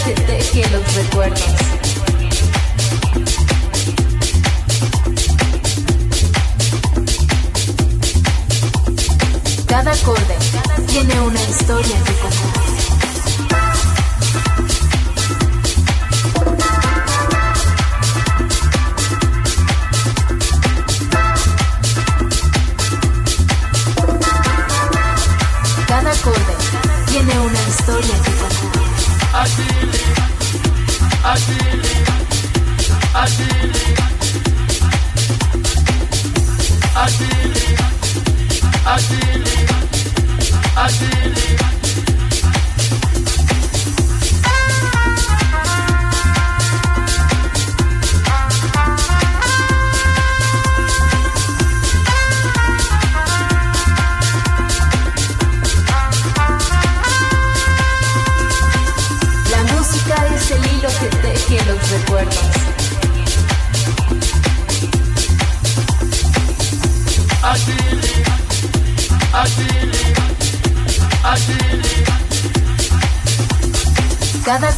que deje los recuerdos. Cada acorde tiene una historia que contar. I did it. I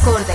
acorde.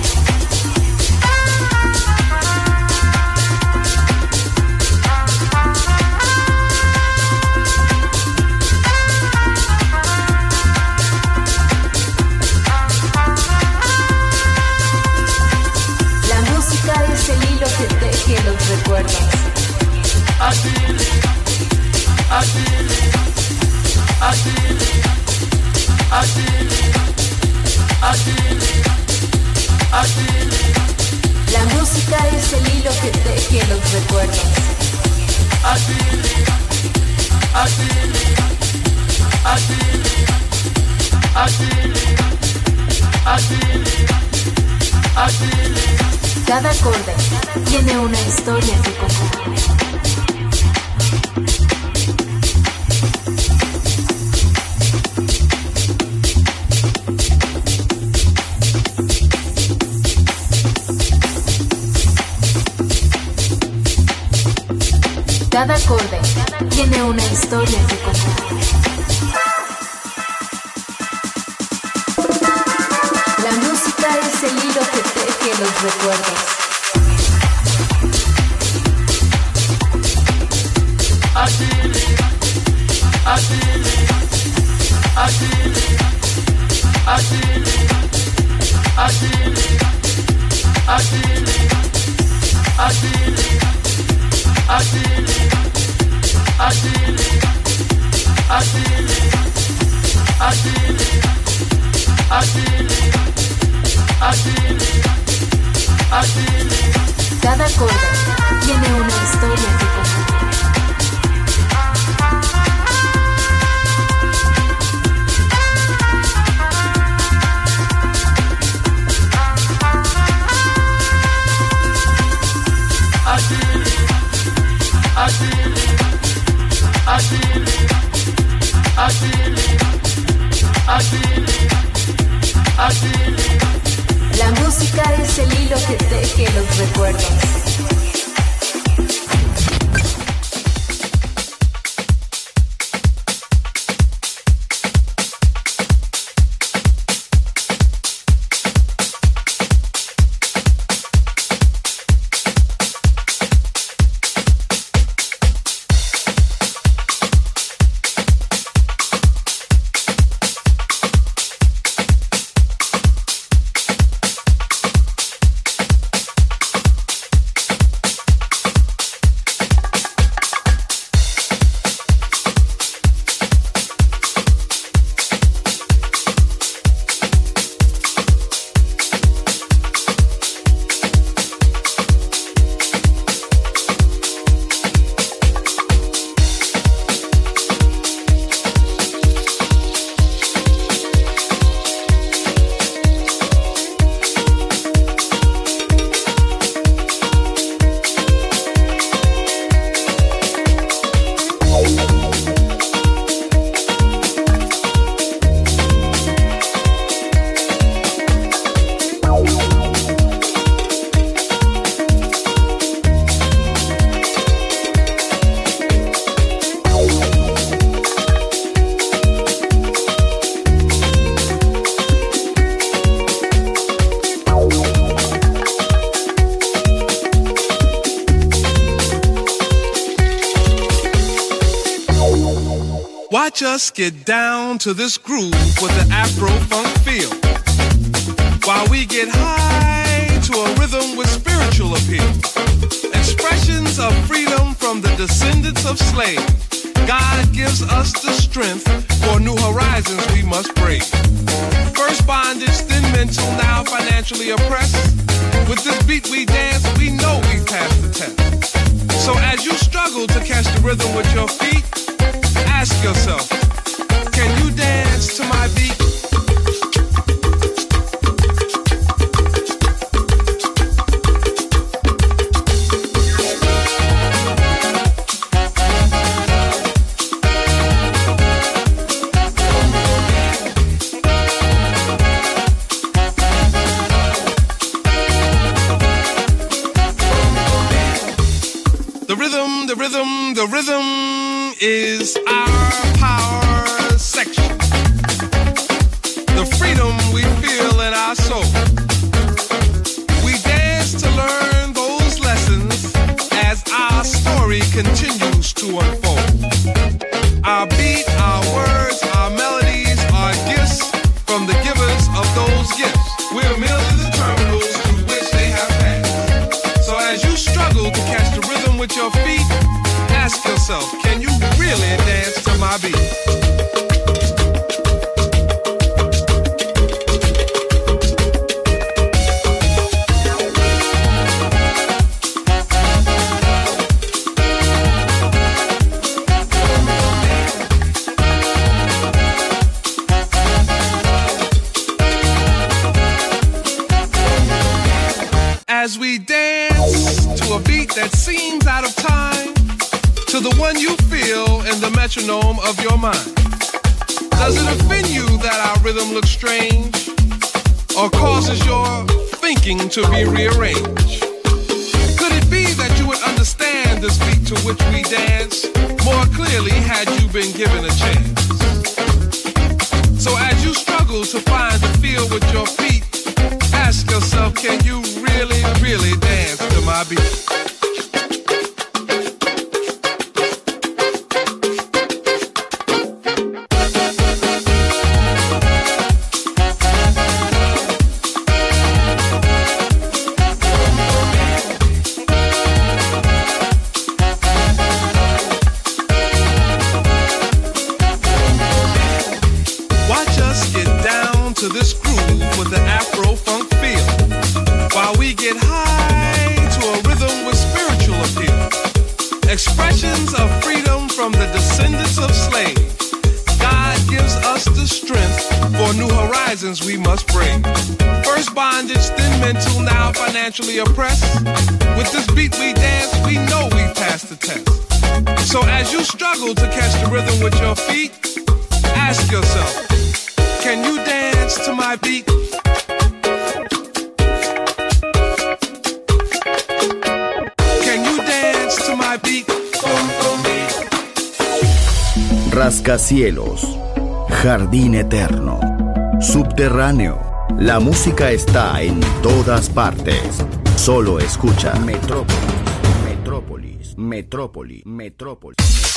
recuerdas. La música es el hilo que teje los recuerdos. Cada acorde tiene una historia que contar. Cada acorde tiene una historia que contar. I feel it. I feel it. Cada acorde tiene una historia que contar. I believe, I believe, I believe. La música es el hilo que teje los recuerdos. Get down to this groove with the Afro funk feel. While we get high to a rhythm with spiritual appeal. Expressions of freedom from the descendants of slaves. God gives us the strength for new horizons we must break. First bondage, then mental, now financially oppressed. With this beat we dance, we know we passed the test. So as you struggle to catch the rhythm with your feet, Ask yourself, dance to my beat? Continues to unfold. Our beat, our words, our melodies are gifts from the givers of those gifts. We're merely the terminals through which they have passed. So as you struggle to catch the rhythm with your feet, ask yourself, can you really dance to my beat? New we must bring. First bondage, then mental, now financially oppressed. With this beat we dance, we know we passed the test. So as you struggle to catch the rhythm with your feet, ask yourself, can you dance to my beat? Can you dance to my beat? Rascacielos, jardín eterno, subterráneo. La música está en todas partes. Solo escucha Metrópolis, Metrópolis, Metrópolis, Metrópolis.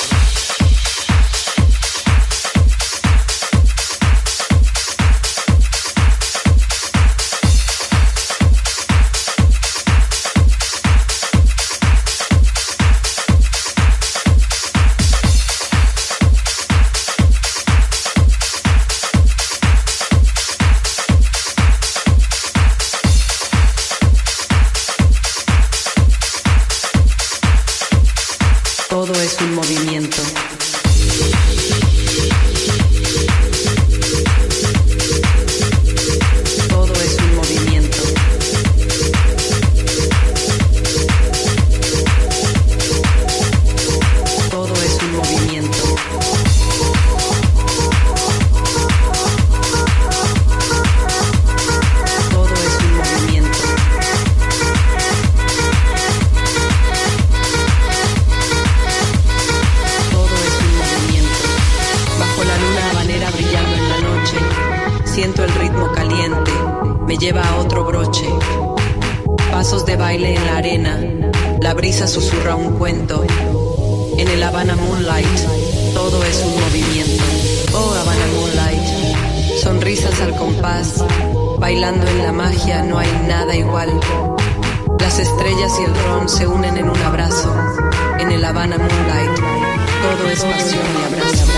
Todo siento el ritmo caliente, me lleva a otro broche. Pasos de baile en la arena, la brisa susurra un cuento. En el Habana Moonlight, todo es un movimiento. Oh Habana Moonlight, sonrisas al compás, bailando en la magia no hay nada igual. Las estrellas y el ron se unen en un abrazo, en el Habana Moonlight, todo es pasión y abrazo.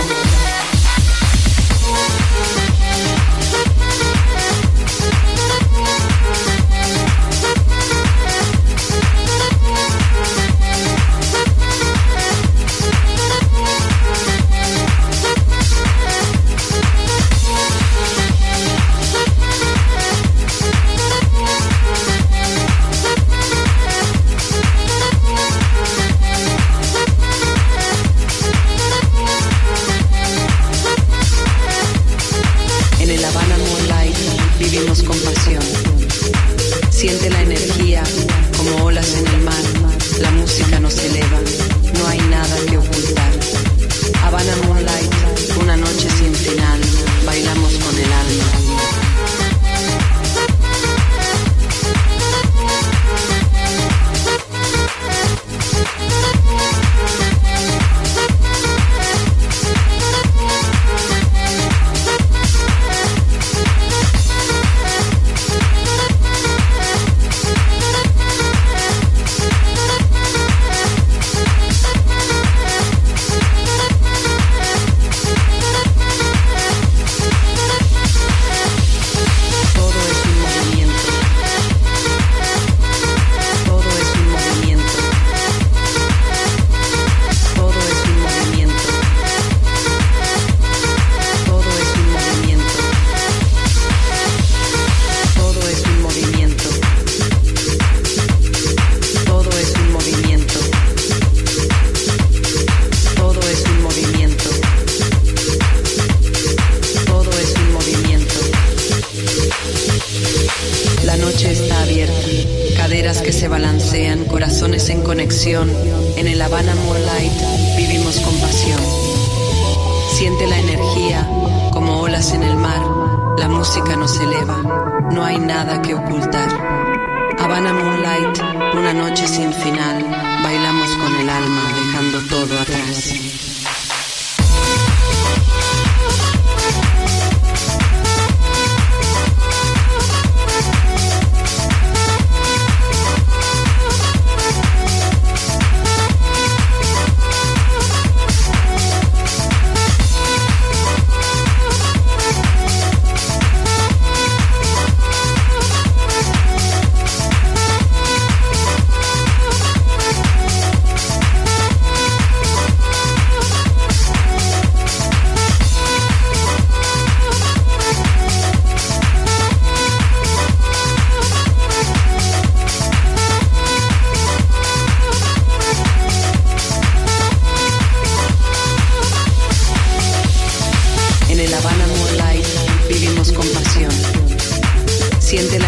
siente la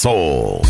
soul.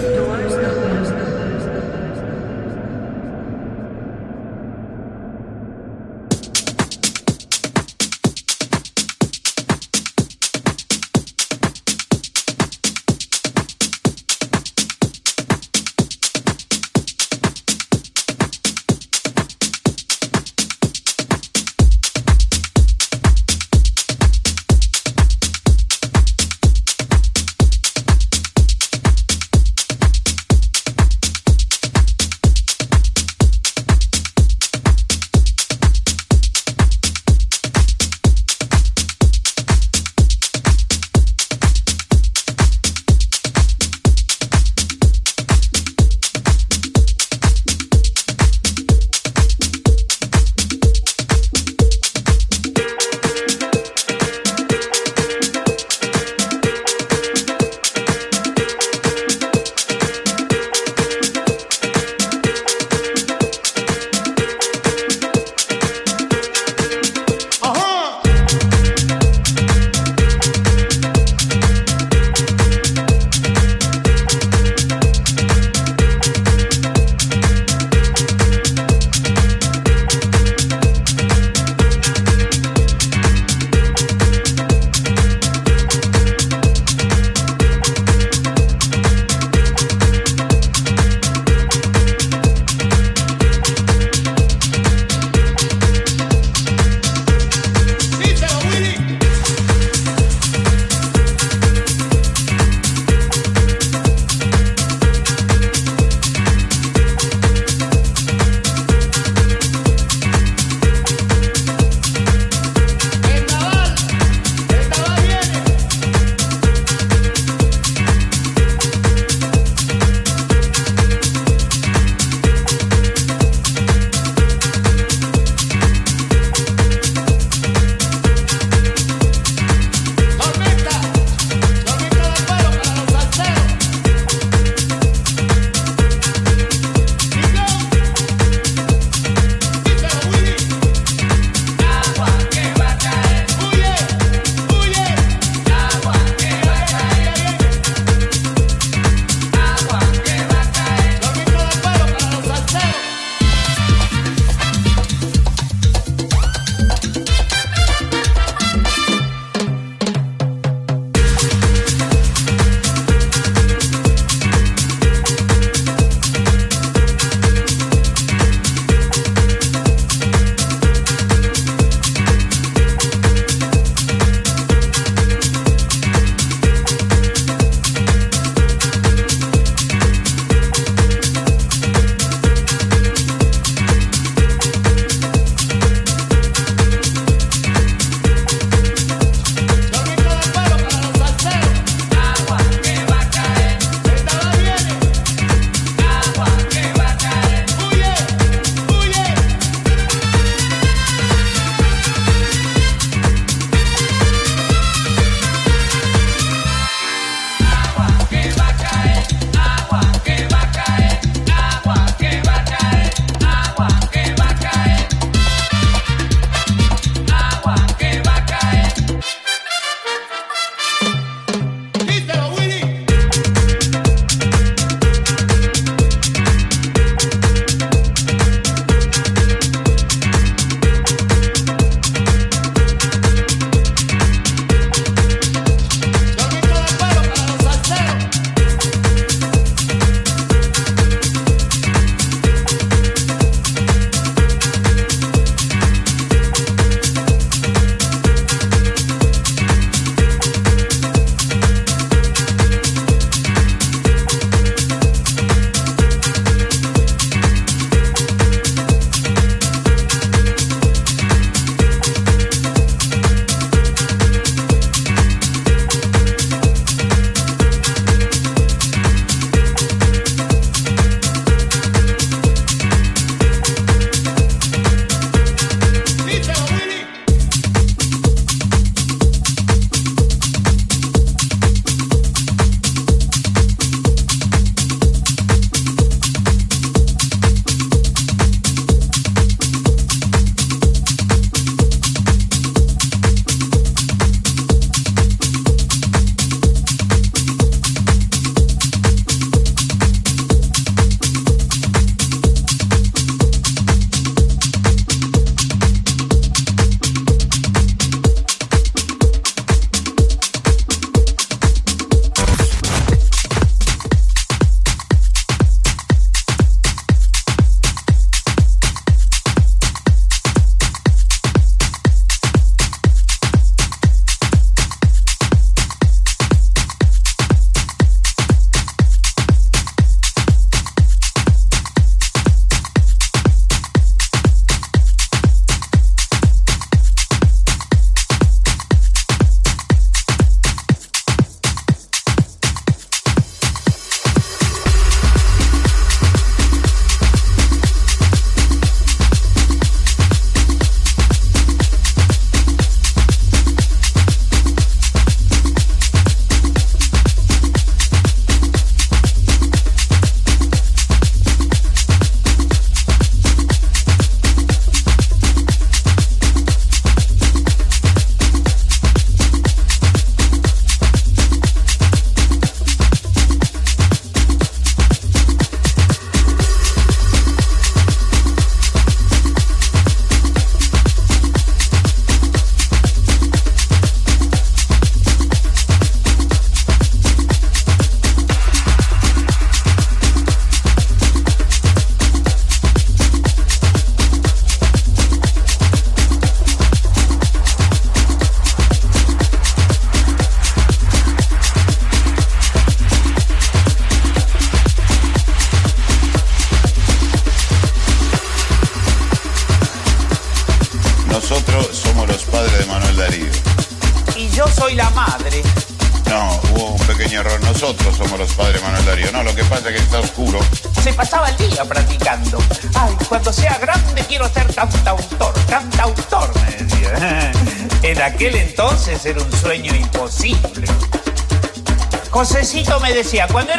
Rusia. Cuando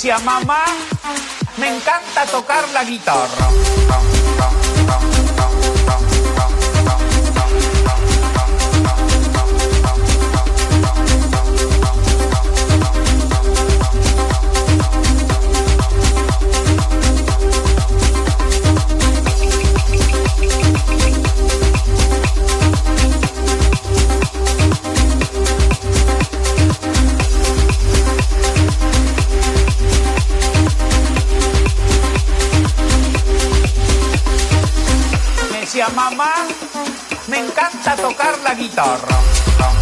Decía, mamá, me encanta tocar la guitarra. mamá, me encanta tocar la guitarra.